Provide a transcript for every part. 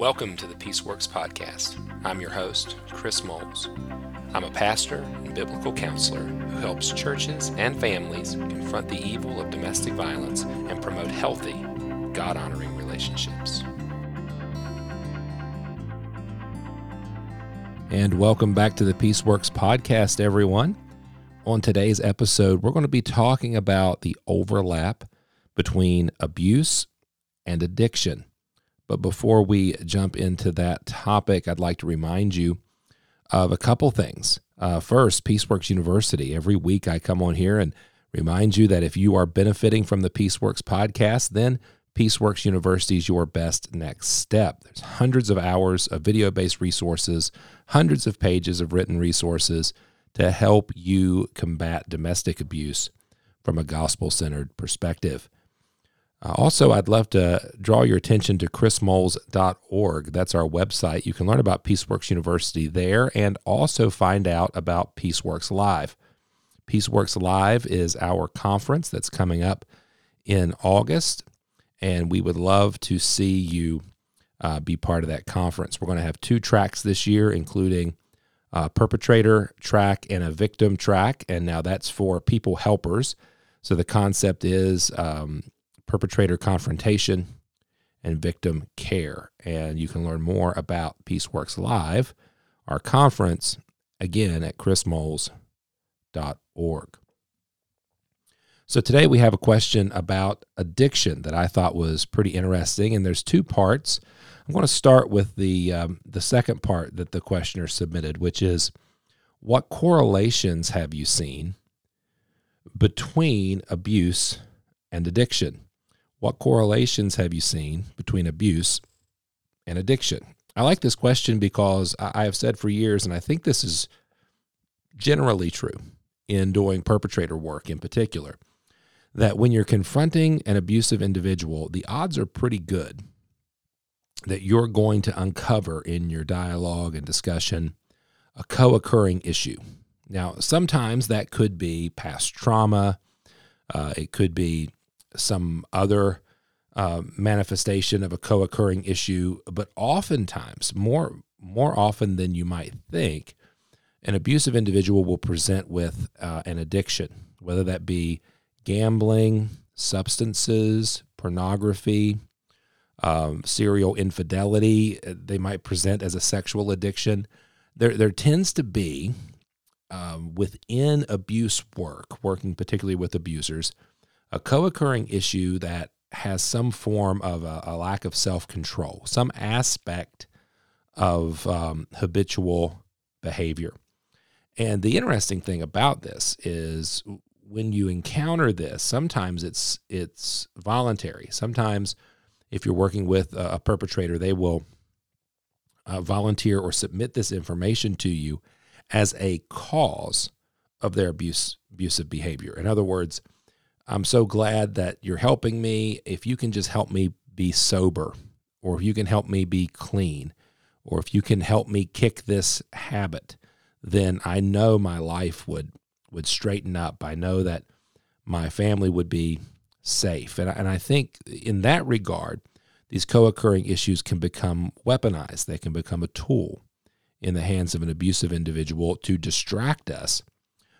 Welcome to the Peaceworks Podcast. I'm your host, Chris Moles. I'm a pastor and biblical counselor who helps churches and families confront the evil of domestic violence and promote healthy, God honoring relationships. And welcome back to the Peaceworks Podcast, everyone. On today's episode, we're going to be talking about the overlap between abuse and addiction. But before we jump into that topic, I'd like to remind you of a couple things. Uh, first, Peaceworks University. Every week I come on here and remind you that if you are benefiting from the Peaceworks podcast, then Peaceworks University is your best next step. There's hundreds of hours of video based resources, hundreds of pages of written resources to help you combat domestic abuse from a gospel centered perspective. Uh, also, I'd love to draw your attention to chrismoles.org. That's our website. You can learn about Peaceworks University there and also find out about Peaceworks Live. Peaceworks Live is our conference that's coming up in August, and we would love to see you uh, be part of that conference. We're going to have two tracks this year, including a perpetrator track and a victim track, and now that's for people helpers. So the concept is um, perpetrator confrontation, and victim care. And you can learn more about Peaceworks Live, our conference, again at chrismoles.org. So today we have a question about addiction that I thought was pretty interesting, and there's two parts. I'm going to start with the um, the second part that the questioner submitted, which is, what correlations have you seen between abuse and addiction? What correlations have you seen between abuse and addiction? I like this question because I have said for years, and I think this is generally true in doing perpetrator work in particular, that when you're confronting an abusive individual, the odds are pretty good that you're going to uncover in your dialogue and discussion a co occurring issue. Now, sometimes that could be past trauma, uh, it could be some other uh, manifestation of a co-occurring issue, but oftentimes, more more often than you might think, an abusive individual will present with uh, an addiction, whether that be gambling, substances, pornography, um, serial infidelity. They might present as a sexual addiction. There, there tends to be um, within abuse work, working particularly with abusers, a co occurring issue that has some form of a, a lack of self control, some aspect of um, habitual behavior. And the interesting thing about this is when you encounter this, sometimes it's it's voluntary. Sometimes, if you're working with a, a perpetrator, they will uh, volunteer or submit this information to you as a cause of their abuse abusive behavior. In other words, I'm so glad that you're helping me. If you can just help me be sober, or if you can help me be clean, or if you can help me kick this habit, then I know my life would would straighten up. I know that my family would be safe. And, and I think in that regard, these co occurring issues can become weaponized. They can become a tool in the hands of an abusive individual to distract us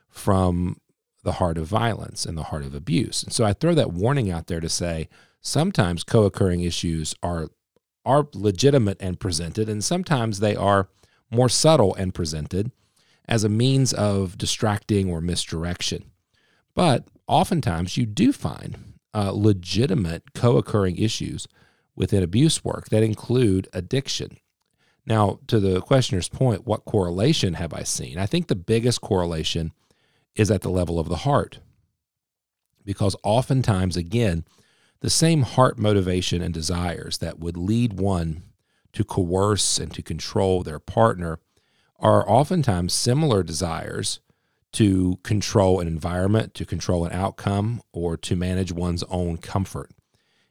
from the heart of violence and the heart of abuse. And so I throw that warning out there to say sometimes co-occurring issues are are legitimate and presented and sometimes they are more subtle and presented as a means of distracting or misdirection. But oftentimes you do find uh, legitimate co-occurring issues within abuse work that include addiction. Now, to the questioner's point, what correlation have I seen? I think the biggest correlation is at the level of the heart. Because oftentimes, again, the same heart motivation and desires that would lead one to coerce and to control their partner are oftentimes similar desires to control an environment, to control an outcome, or to manage one's own comfort.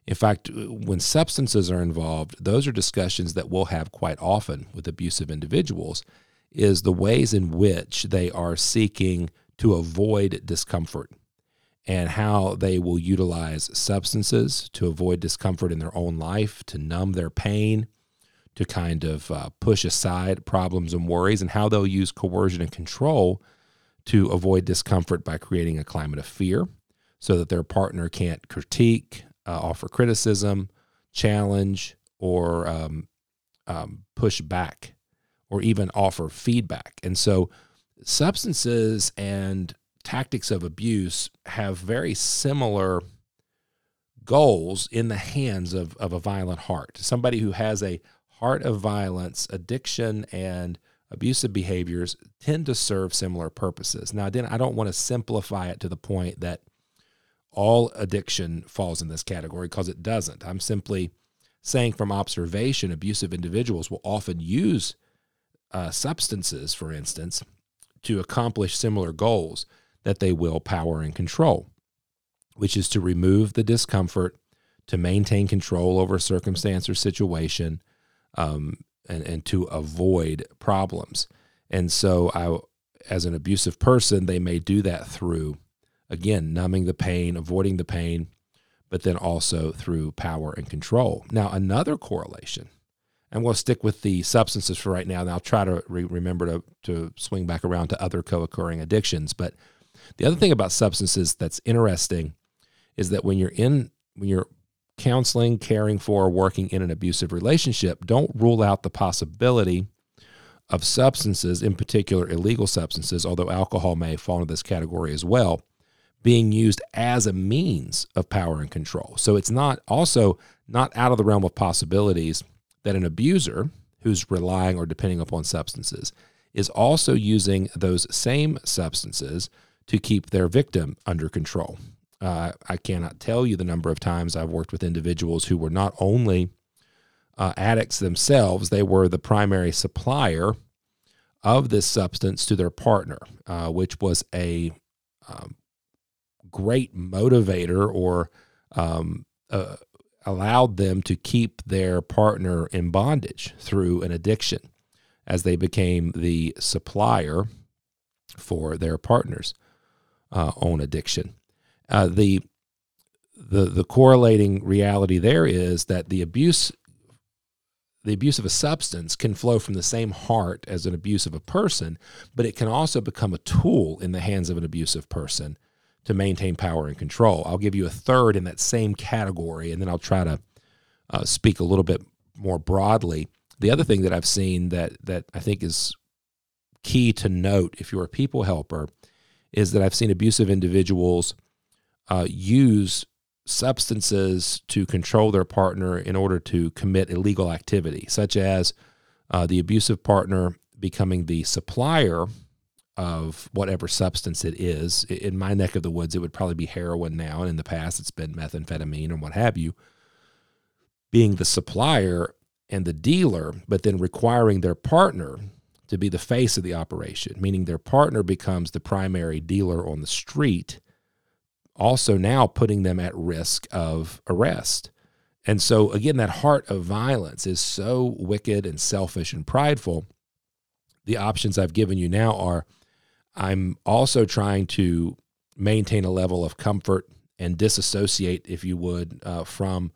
In fact, when substances are involved, those are discussions that we'll have quite often with abusive individuals is the ways in which they are seeking to avoid discomfort and how they will utilize substances to avoid discomfort in their own life, to numb their pain, to kind of uh, push aside problems and worries, and how they'll use coercion and control to avoid discomfort by creating a climate of fear so that their partner can't critique, uh, offer criticism, challenge, or um, um, push back, or even offer feedback. And so, substances and tactics of abuse have very similar goals in the hands of, of a violent heart. Somebody who has a heart of violence, addiction, and abusive behaviors tend to serve similar purposes. Now, then, I don't want to simplify it to the point that all addiction falls in this category because it doesn't. I'm simply saying from observation, abusive individuals will often use uh, substances, for instance, to accomplish similar goals that they will power and control, which is to remove the discomfort, to maintain control over circumstance or situation, um, and, and to avoid problems. And so, I, as an abusive person, they may do that through, again, numbing the pain, avoiding the pain, but then also through power and control. Now, another correlation, and we'll stick with the substances for right now, and I'll try to re- remember to, to swing back around to other co occurring addictions. But the other thing about substances that's interesting is that when you're in, when you're counseling, caring for, working in an abusive relationship, don't rule out the possibility of substances, in particular illegal substances, although alcohol may fall into this category as well, being used as a means of power and control. So it's not also not out of the realm of possibilities that an abuser who's relying or depending upon substances is also using those same substances to keep their victim under control. Uh, I cannot tell you the number of times I've worked with individuals who were not only uh, addicts themselves, they were the primary supplier of this substance to their partner, uh, which was a um, great motivator or um, uh, allowed them to keep their partner in bondage through an addiction as they became the supplier for their partner's uh, own addiction. Uh, the the the correlating reality there is that the abuse the abuse of a substance can flow from the same heart as an abuse of a person, but it can also become a tool in the hands of an abusive person to maintain power and control. I'll give you a third in that same category, and then I'll try to uh, speak a little bit more broadly. The other thing that I've seen that that I think is key to note if you're a people helper is that I've seen abusive individuals uh, use substances to control their partner in order to commit illegal activity, such as uh, the abusive partner becoming the supplier of whatever substance it is. In my neck of the woods, it would probably be heroin now, and in the past, it's been methamphetamine and what have you. Being the supplier and the dealer, but then requiring their partner to be the face of the operation, meaning their partner becomes the primary dealer on the street also now putting them at risk of arrest. And so, again, that heart of violence is so wicked and selfish and prideful. The options I've given you now are I'm also trying to maintain a level of comfort and disassociate, if you would, uh, from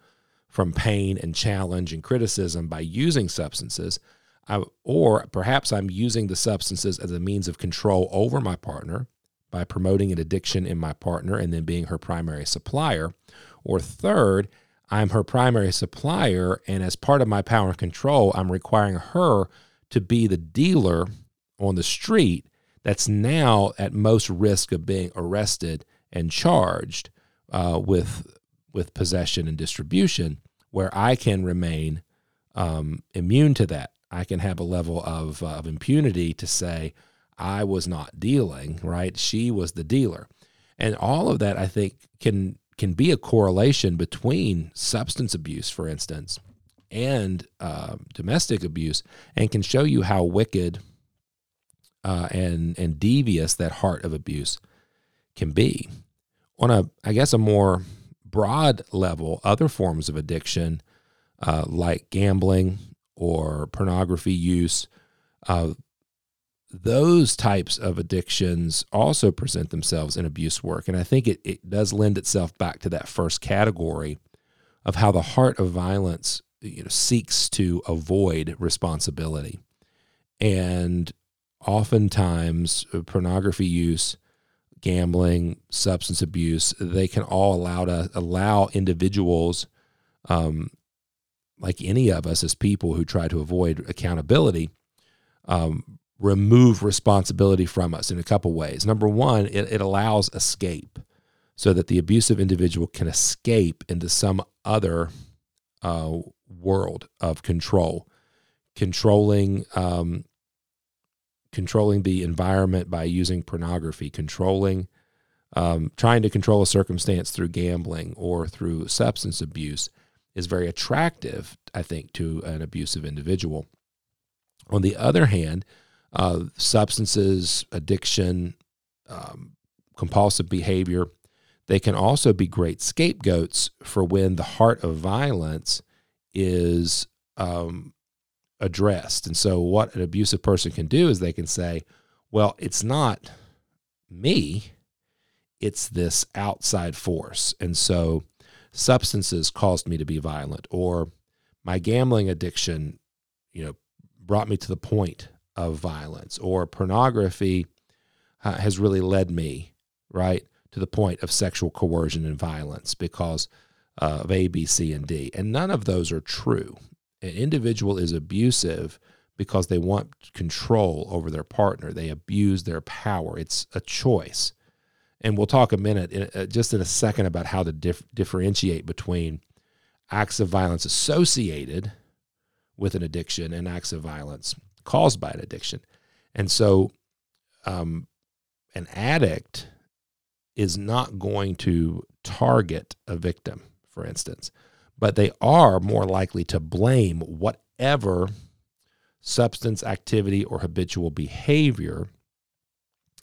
from pain and challenge and criticism by using substances. I, or perhaps I'm using the substances as a means of control over my partner by promoting an addiction in my partner and then being her primary supplier. Or third, I'm her primary supplier, and as part of my power and control, I'm requiring her to be the dealer on the street that's now at most risk of being arrested and charged uh, with with possession and distribution, where I can remain um, immune to that. I can have a level of, uh, of impunity to say, I was not dealing, right? She was the dealer. And all of that I think can can be a correlation between substance abuse, for instance, and uh, domestic abuse, and can show you how wicked uh, and and devious that heart of abuse can be. On a, I guess, a more broad level, other forms of addiction, uh, like gambling or pornography use, uh, those types of addictions also present themselves in abuse work. And I think it, it does lend itself back to that first category of how the heart of violence you know seeks to avoid responsibility, and oftentimes uh, pornography use, gambling, substance abuse, they can all allow to allow individuals, um, like any of us as people who try to avoid accountability, um, remove responsibility from us in a couple ways. Number one, it, it allows escape so that the abusive individual can escape into some other uh, world of control, controlling um, controlling the environment by using pornography, controlling um, trying to control a circumstance through gambling or through substance abuse is very attractive, I think, to an abusive individual. On the other hand, uh, substances, addiction, um, compulsive behavior, they can also be great scapegoats for when the heart of violence is um, addressed. And so, what an abusive person can do is they can say, Well, it's not me, it's this outside force. And so, substances caused me to be violent, or my gambling addiction, you know, brought me to the point of violence, or pornography uh, has really led me, right? to the point of sexual coercion and violence because uh, of A, B, C, and D. And none of those are true. An individual is abusive because they want control over their partner. They abuse their power. It's a choice. And we'll talk a minute, uh, just in a second, about how to dif- differentiate between acts of violence associated with an addiction and acts of violence caused by an addiction. And so, um, an addict is not going to target a victim, for instance, but they are more likely to blame whatever substance activity or habitual behavior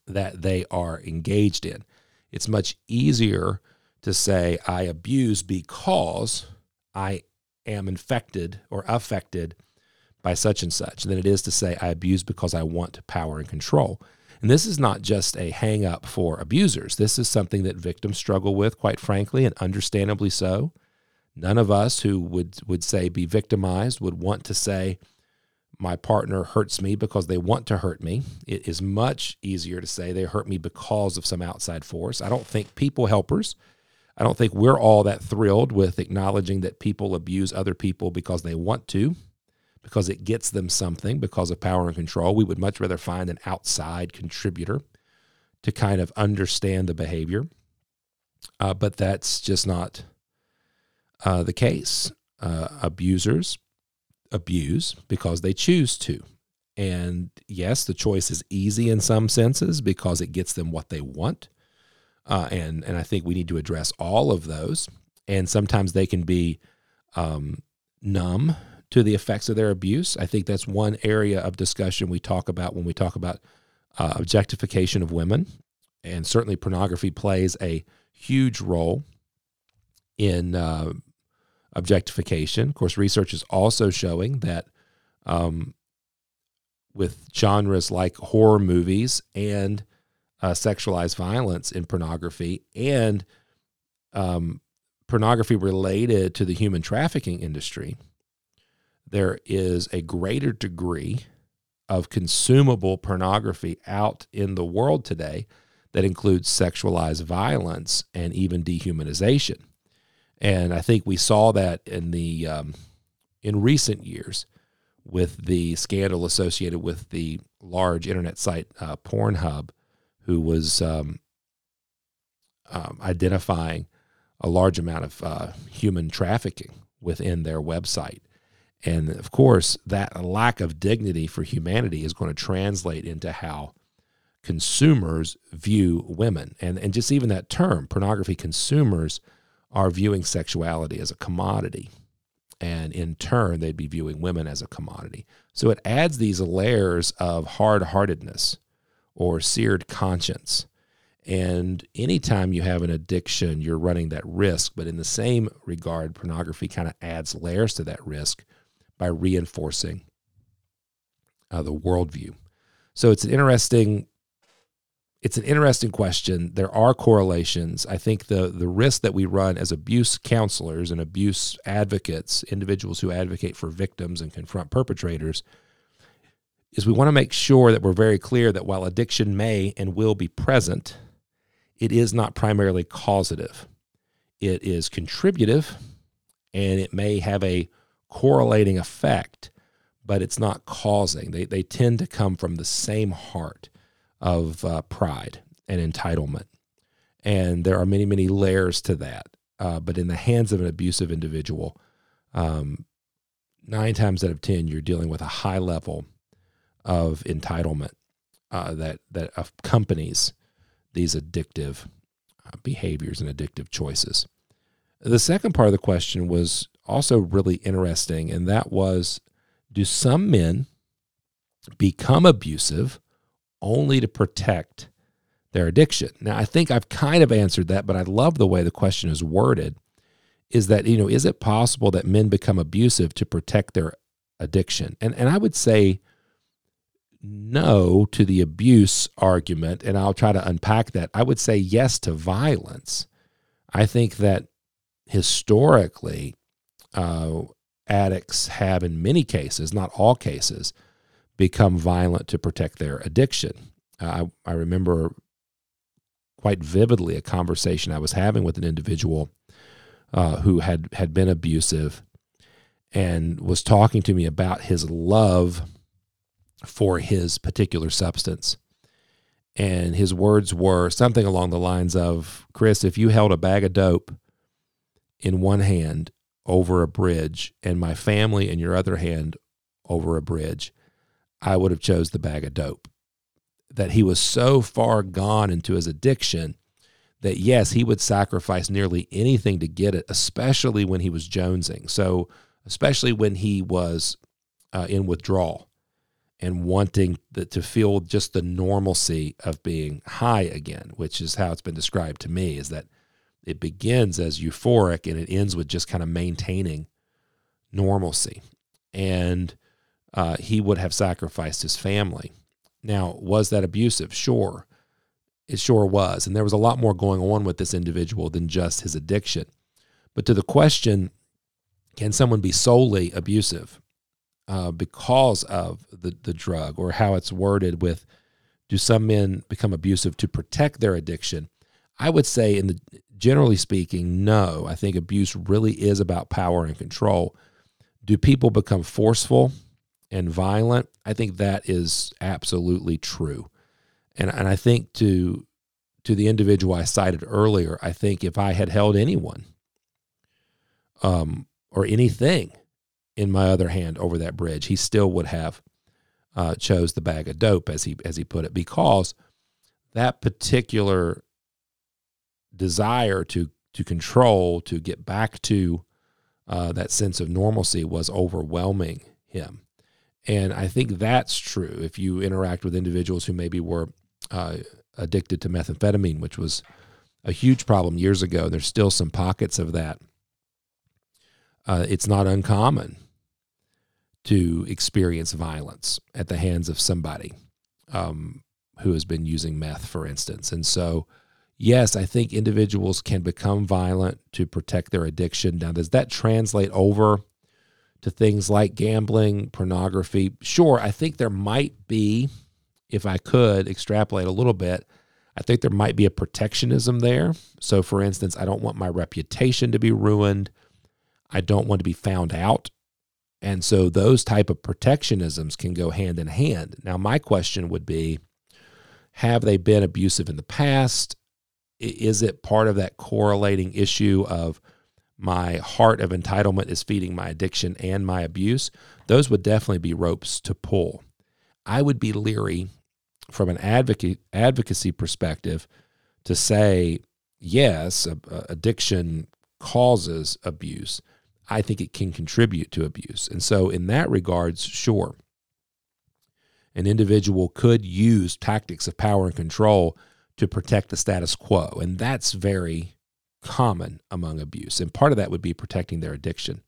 that they are engaged in. It's much easier to say, I abuse because I am infected or affected by such and such than it is to say, I abuse because I want power and control. And this is not just a hang up for abusers. This is something that victims struggle with, quite frankly, and understandably so. None of us who would, would say be victimized would want to say, my partner hurts me because they want to hurt me. It is much easier to say they hurt me because of some outside force. I don't think people helpers, I don't think we're all that thrilled with acknowledging that people abuse other people because they want to because it gets them something because of power and control. We would much rather find an outside contributor to kind of understand the behavior. Uh, but that's just not uh, the case. Uh, abusers abuse because they choose to. And yes, the choice is easy in some senses because it gets them what they want. Uh, and, and I think we need to address all of those. And sometimes they can be um, numb to the effects of their abuse. I think that's one area of discussion we talk about when we talk about uh, objectification of women. And certainly pornography plays a huge role in uh, objectification. Of course, research is also showing that um, with genres like horror movies and uh, sexualized violence in pornography and um, pornography related to the human trafficking industry, there is a greater degree of consumable pornography out in the world today that includes sexualized violence and even dehumanization. And I think we saw that in the um, in recent years with the scandal associated with the large internet site uh, Pornhub, who was um, um, identifying a large amount of uh, human trafficking within their website. And of course, that lack of dignity for humanity is going to translate into how consumers view women. And, and just even that term, pornography consumers, are viewing sexuality as a commodity. And in turn, they'd be viewing women as a commodity. So it adds these layers of hard heartedness or seared conscience. And anytime you have an addiction, you're running that risk. But in the same regard, pornography kind of adds layers to that risk by reinforcing uh, the worldview. So it's an interesting it's an interesting question. There are correlations. I think the the risk that we run as abuse counselors and abuse advocates, individuals who advocate for victims and confront perpetrators, is we want to make sure that we're very clear that while addiction may and will be present, it is not primarily causative. It is contributive and it may have a correlating effect, but it's not causing. They, they tend to come from the same heart of uh, pride and entitlement. And there are many, many layers to that. Uh, but in the hands of an abusive individual, um, nine times out of 10, you're dealing with a high level of entitlement uh, that, that accompanies these addictive uh, behaviors and addictive choices. The second part of the question was also really interesting, and that was do some men become abusive only to protect their addiction. Now, I think I've kind of answered that, but I love the way the question is worded. Is that, you know, is it possible that men become abusive to protect their addiction? And and I would say no to the abuse argument, and I'll try to unpack that. I would say yes to violence. I think that historically, uh, addicts have, in many cases, not all cases, become violent to protect their addiction. Uh, I, I remember quite vividly a conversation I was having with an individual uh, who had, had been abusive and was talking to me about his love for his particular substance. And his words were something along the lines of Chris, if you held a bag of dope in one hand over a bridge and my family in your other hand over a bridge, I would have chose the bag of dope. That he was so far gone into his addiction that yes, he would sacrifice nearly anything to get it, especially when he was jonesing. So, especially when he was uh, in withdrawal and wanting the, to feel just the normalcy of being high again, which is how it's been described to me, is that it begins as euphoric and it ends with just kind of maintaining normalcy. And uh, he would have sacrificed his family. Now, was that abusive? Sure. It sure was. And there was a lot more going on with this individual than just his addiction. But to the question, can someone be solely abusive uh, because of the, the drug or how it's worded with do some men become abusive to protect their addiction? I would say, in the generally speaking, no. I think abuse really is about power and control. Do people become forceful? And violent, I think that is absolutely true. And and I think to to the individual I cited earlier, I think if I had held anyone um, or anything in my other hand over that bridge, he still would have uh, chose the bag of dope, as he as he put it, because that particular desire to to control, to get back to uh, that sense of normalcy was overwhelming him. And I think that's true if you interact with individuals who maybe were uh, addicted to methamphetamine, which was a huge problem years ago. There's still some pockets of that. Uh, it's not uncommon to experience violence at the hands of somebody um, who has been using meth, for instance. And so, yes, I think individuals can become violent to protect their addiction. Now, does that translate over to things like gambling, pornography. Sure, I think there might be, if I could extrapolate a little bit, I think there might be a protectionism there. So, for instance, I don't want my reputation to be ruined. I don't want to be found out. And so those type of protectionisms can go hand in hand. Now, my question would be have they been abusive in the past? Is it part of that correlating issue of my heart of entitlement is feeding my addiction and my abuse, those would definitely be ropes to pull. I would be leery from an advocate, advocacy perspective to say, yes, addiction causes abuse. I think it can contribute to abuse. And so, in that regards, sure, an individual could use tactics of power and control to protect the status quo. And that's very common among abuse. And part of that would be protecting their addiction.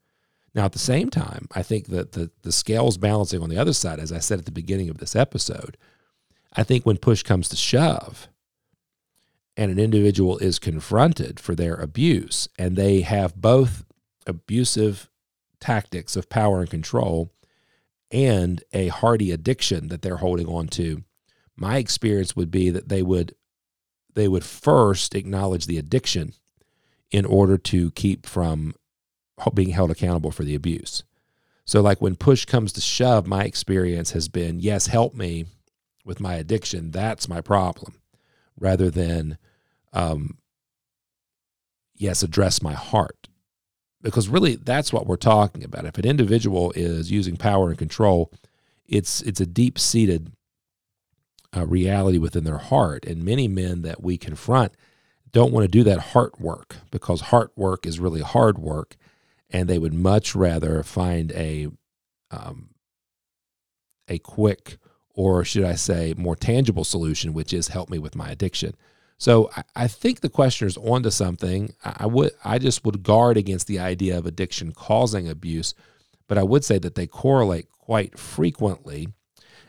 Now, at the same time, I think that the, the scales balancing on the other side, as I said at the beginning of this episode, I think when push comes to shove, and an individual is confronted for their abuse and they have both abusive tactics of power and control and a hardy addiction that they're holding on to my experience would be that they would they would first acknowledge the addiction in order to keep from being held accountable for the abuse. So like when push comes to shove my experience has been yes help me with my addiction that's my problem rather than um, yes address my heart. Because really that's what we're talking about. If an individual is using power and control, it's it's a deep seated uh, reality within their heart, and many men that we confront don't want to do that heart work because heart work is really hard work, and they would much rather find a um, a quick or should I say more tangible solution, which is help me with my addiction. So I, I think the questioner's onto something. I, I would I just would guard against the idea of addiction causing abuse, but I would say that they correlate quite frequently,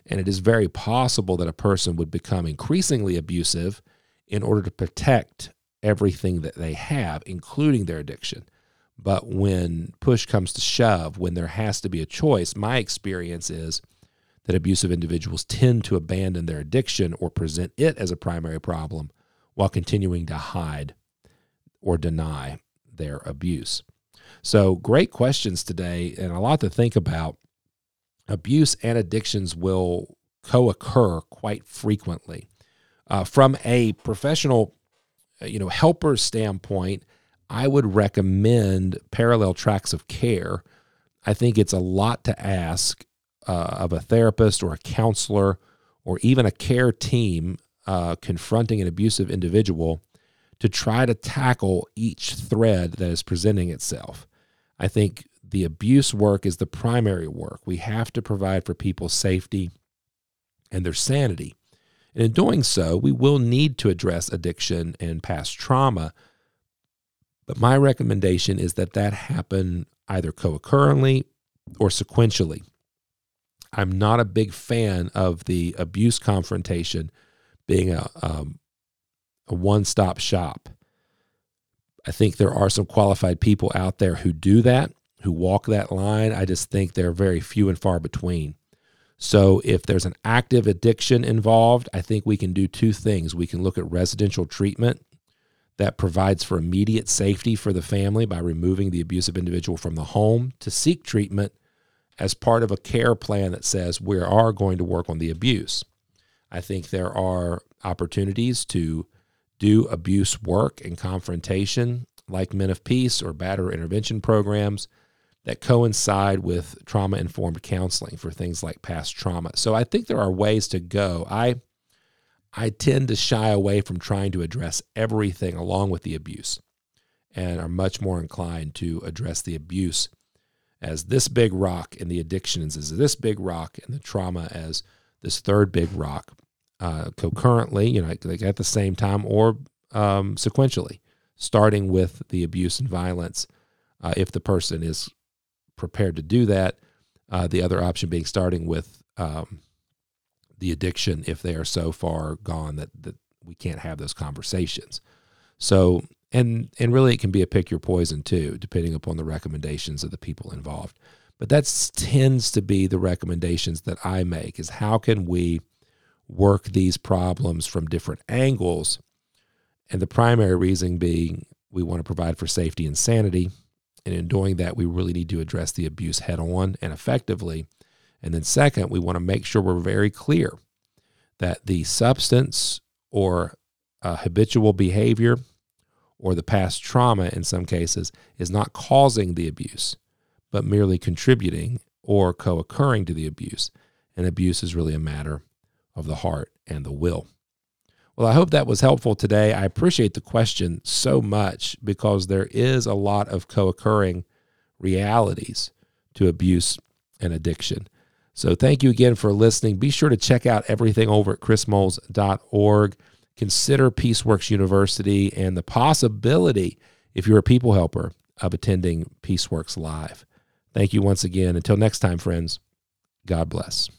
and it is very possible that a person would become increasingly abusive in order to protect everything that they have, including their addiction. But when push comes to shove, when there has to be a choice, my experience is that abusive individuals tend to abandon their addiction or present it as a primary problem while continuing to hide or deny their abuse. So, great questions today, and a lot to think about. Abuse and addictions will co occur quite frequently. Uh, from a professional, uh, you know, helper standpoint, I would recommend parallel tracks of care. I think it's a lot to ask uh, of a therapist or a counselor or even a care team uh, confronting an abusive individual to try to tackle each thread that is presenting itself. I think the abuse work is the primary work. We have to provide for people's safety and their sanity. And in doing so, we will need to address addiction and past trauma. But my recommendation is that that happen either co occurrently or sequentially. I'm not a big fan of the abuse confrontation being a um, a one stop shop. I think there are some qualified people out there who do that, who walk that line. I just think they're very few and far between. So, if there's an active addiction involved, I think we can do two things. We can look at residential treatment that provides for immediate safety for the family by removing the abusive individual from the home to seek treatment as part of a care plan that says we are going to work on the abuse. I think there are opportunities to do abuse work and confrontation, like Men of Peace or batterer intervention programs that coincide with trauma informed counseling for things like past trauma. So I think there are ways to go. I I tend to shy away from trying to address everything along with the abuse and are much more inclined to address the abuse as this big rock and the addictions as this big rock and the trauma as this third big rock uh, concurrently, you know, like at the same time or um, sequentially, starting with the abuse and violence. Uh, if the person is prepared to do that, uh, the other option being starting with um, the addiction if they are so far gone that, that we can't have those conversations. So, and and really, it can be a pick your poison too, depending upon the recommendations of the people involved. But that tends to be the recommendations that I make: is how can we work these problems from different angles. And the primary reason being we want to provide for safety and sanity. And in doing that, we really need to address the abuse head on and effectively. And then, second, we want to make sure we're very clear that the substance or uh, habitual behavior or the past trauma in some cases is not causing the abuse, but merely contributing or co occurring to the abuse. And abuse is really a matter of the heart and the will. Well, I hope that was helpful today. I appreciate the question so much because there is a lot of co occurring realities to abuse and addiction. So, thank you again for listening. Be sure to check out everything over at chrismoles.org. Consider Peaceworks University and the possibility, if you're a people helper, of attending Peaceworks Live. Thank you once again. Until next time, friends, God bless.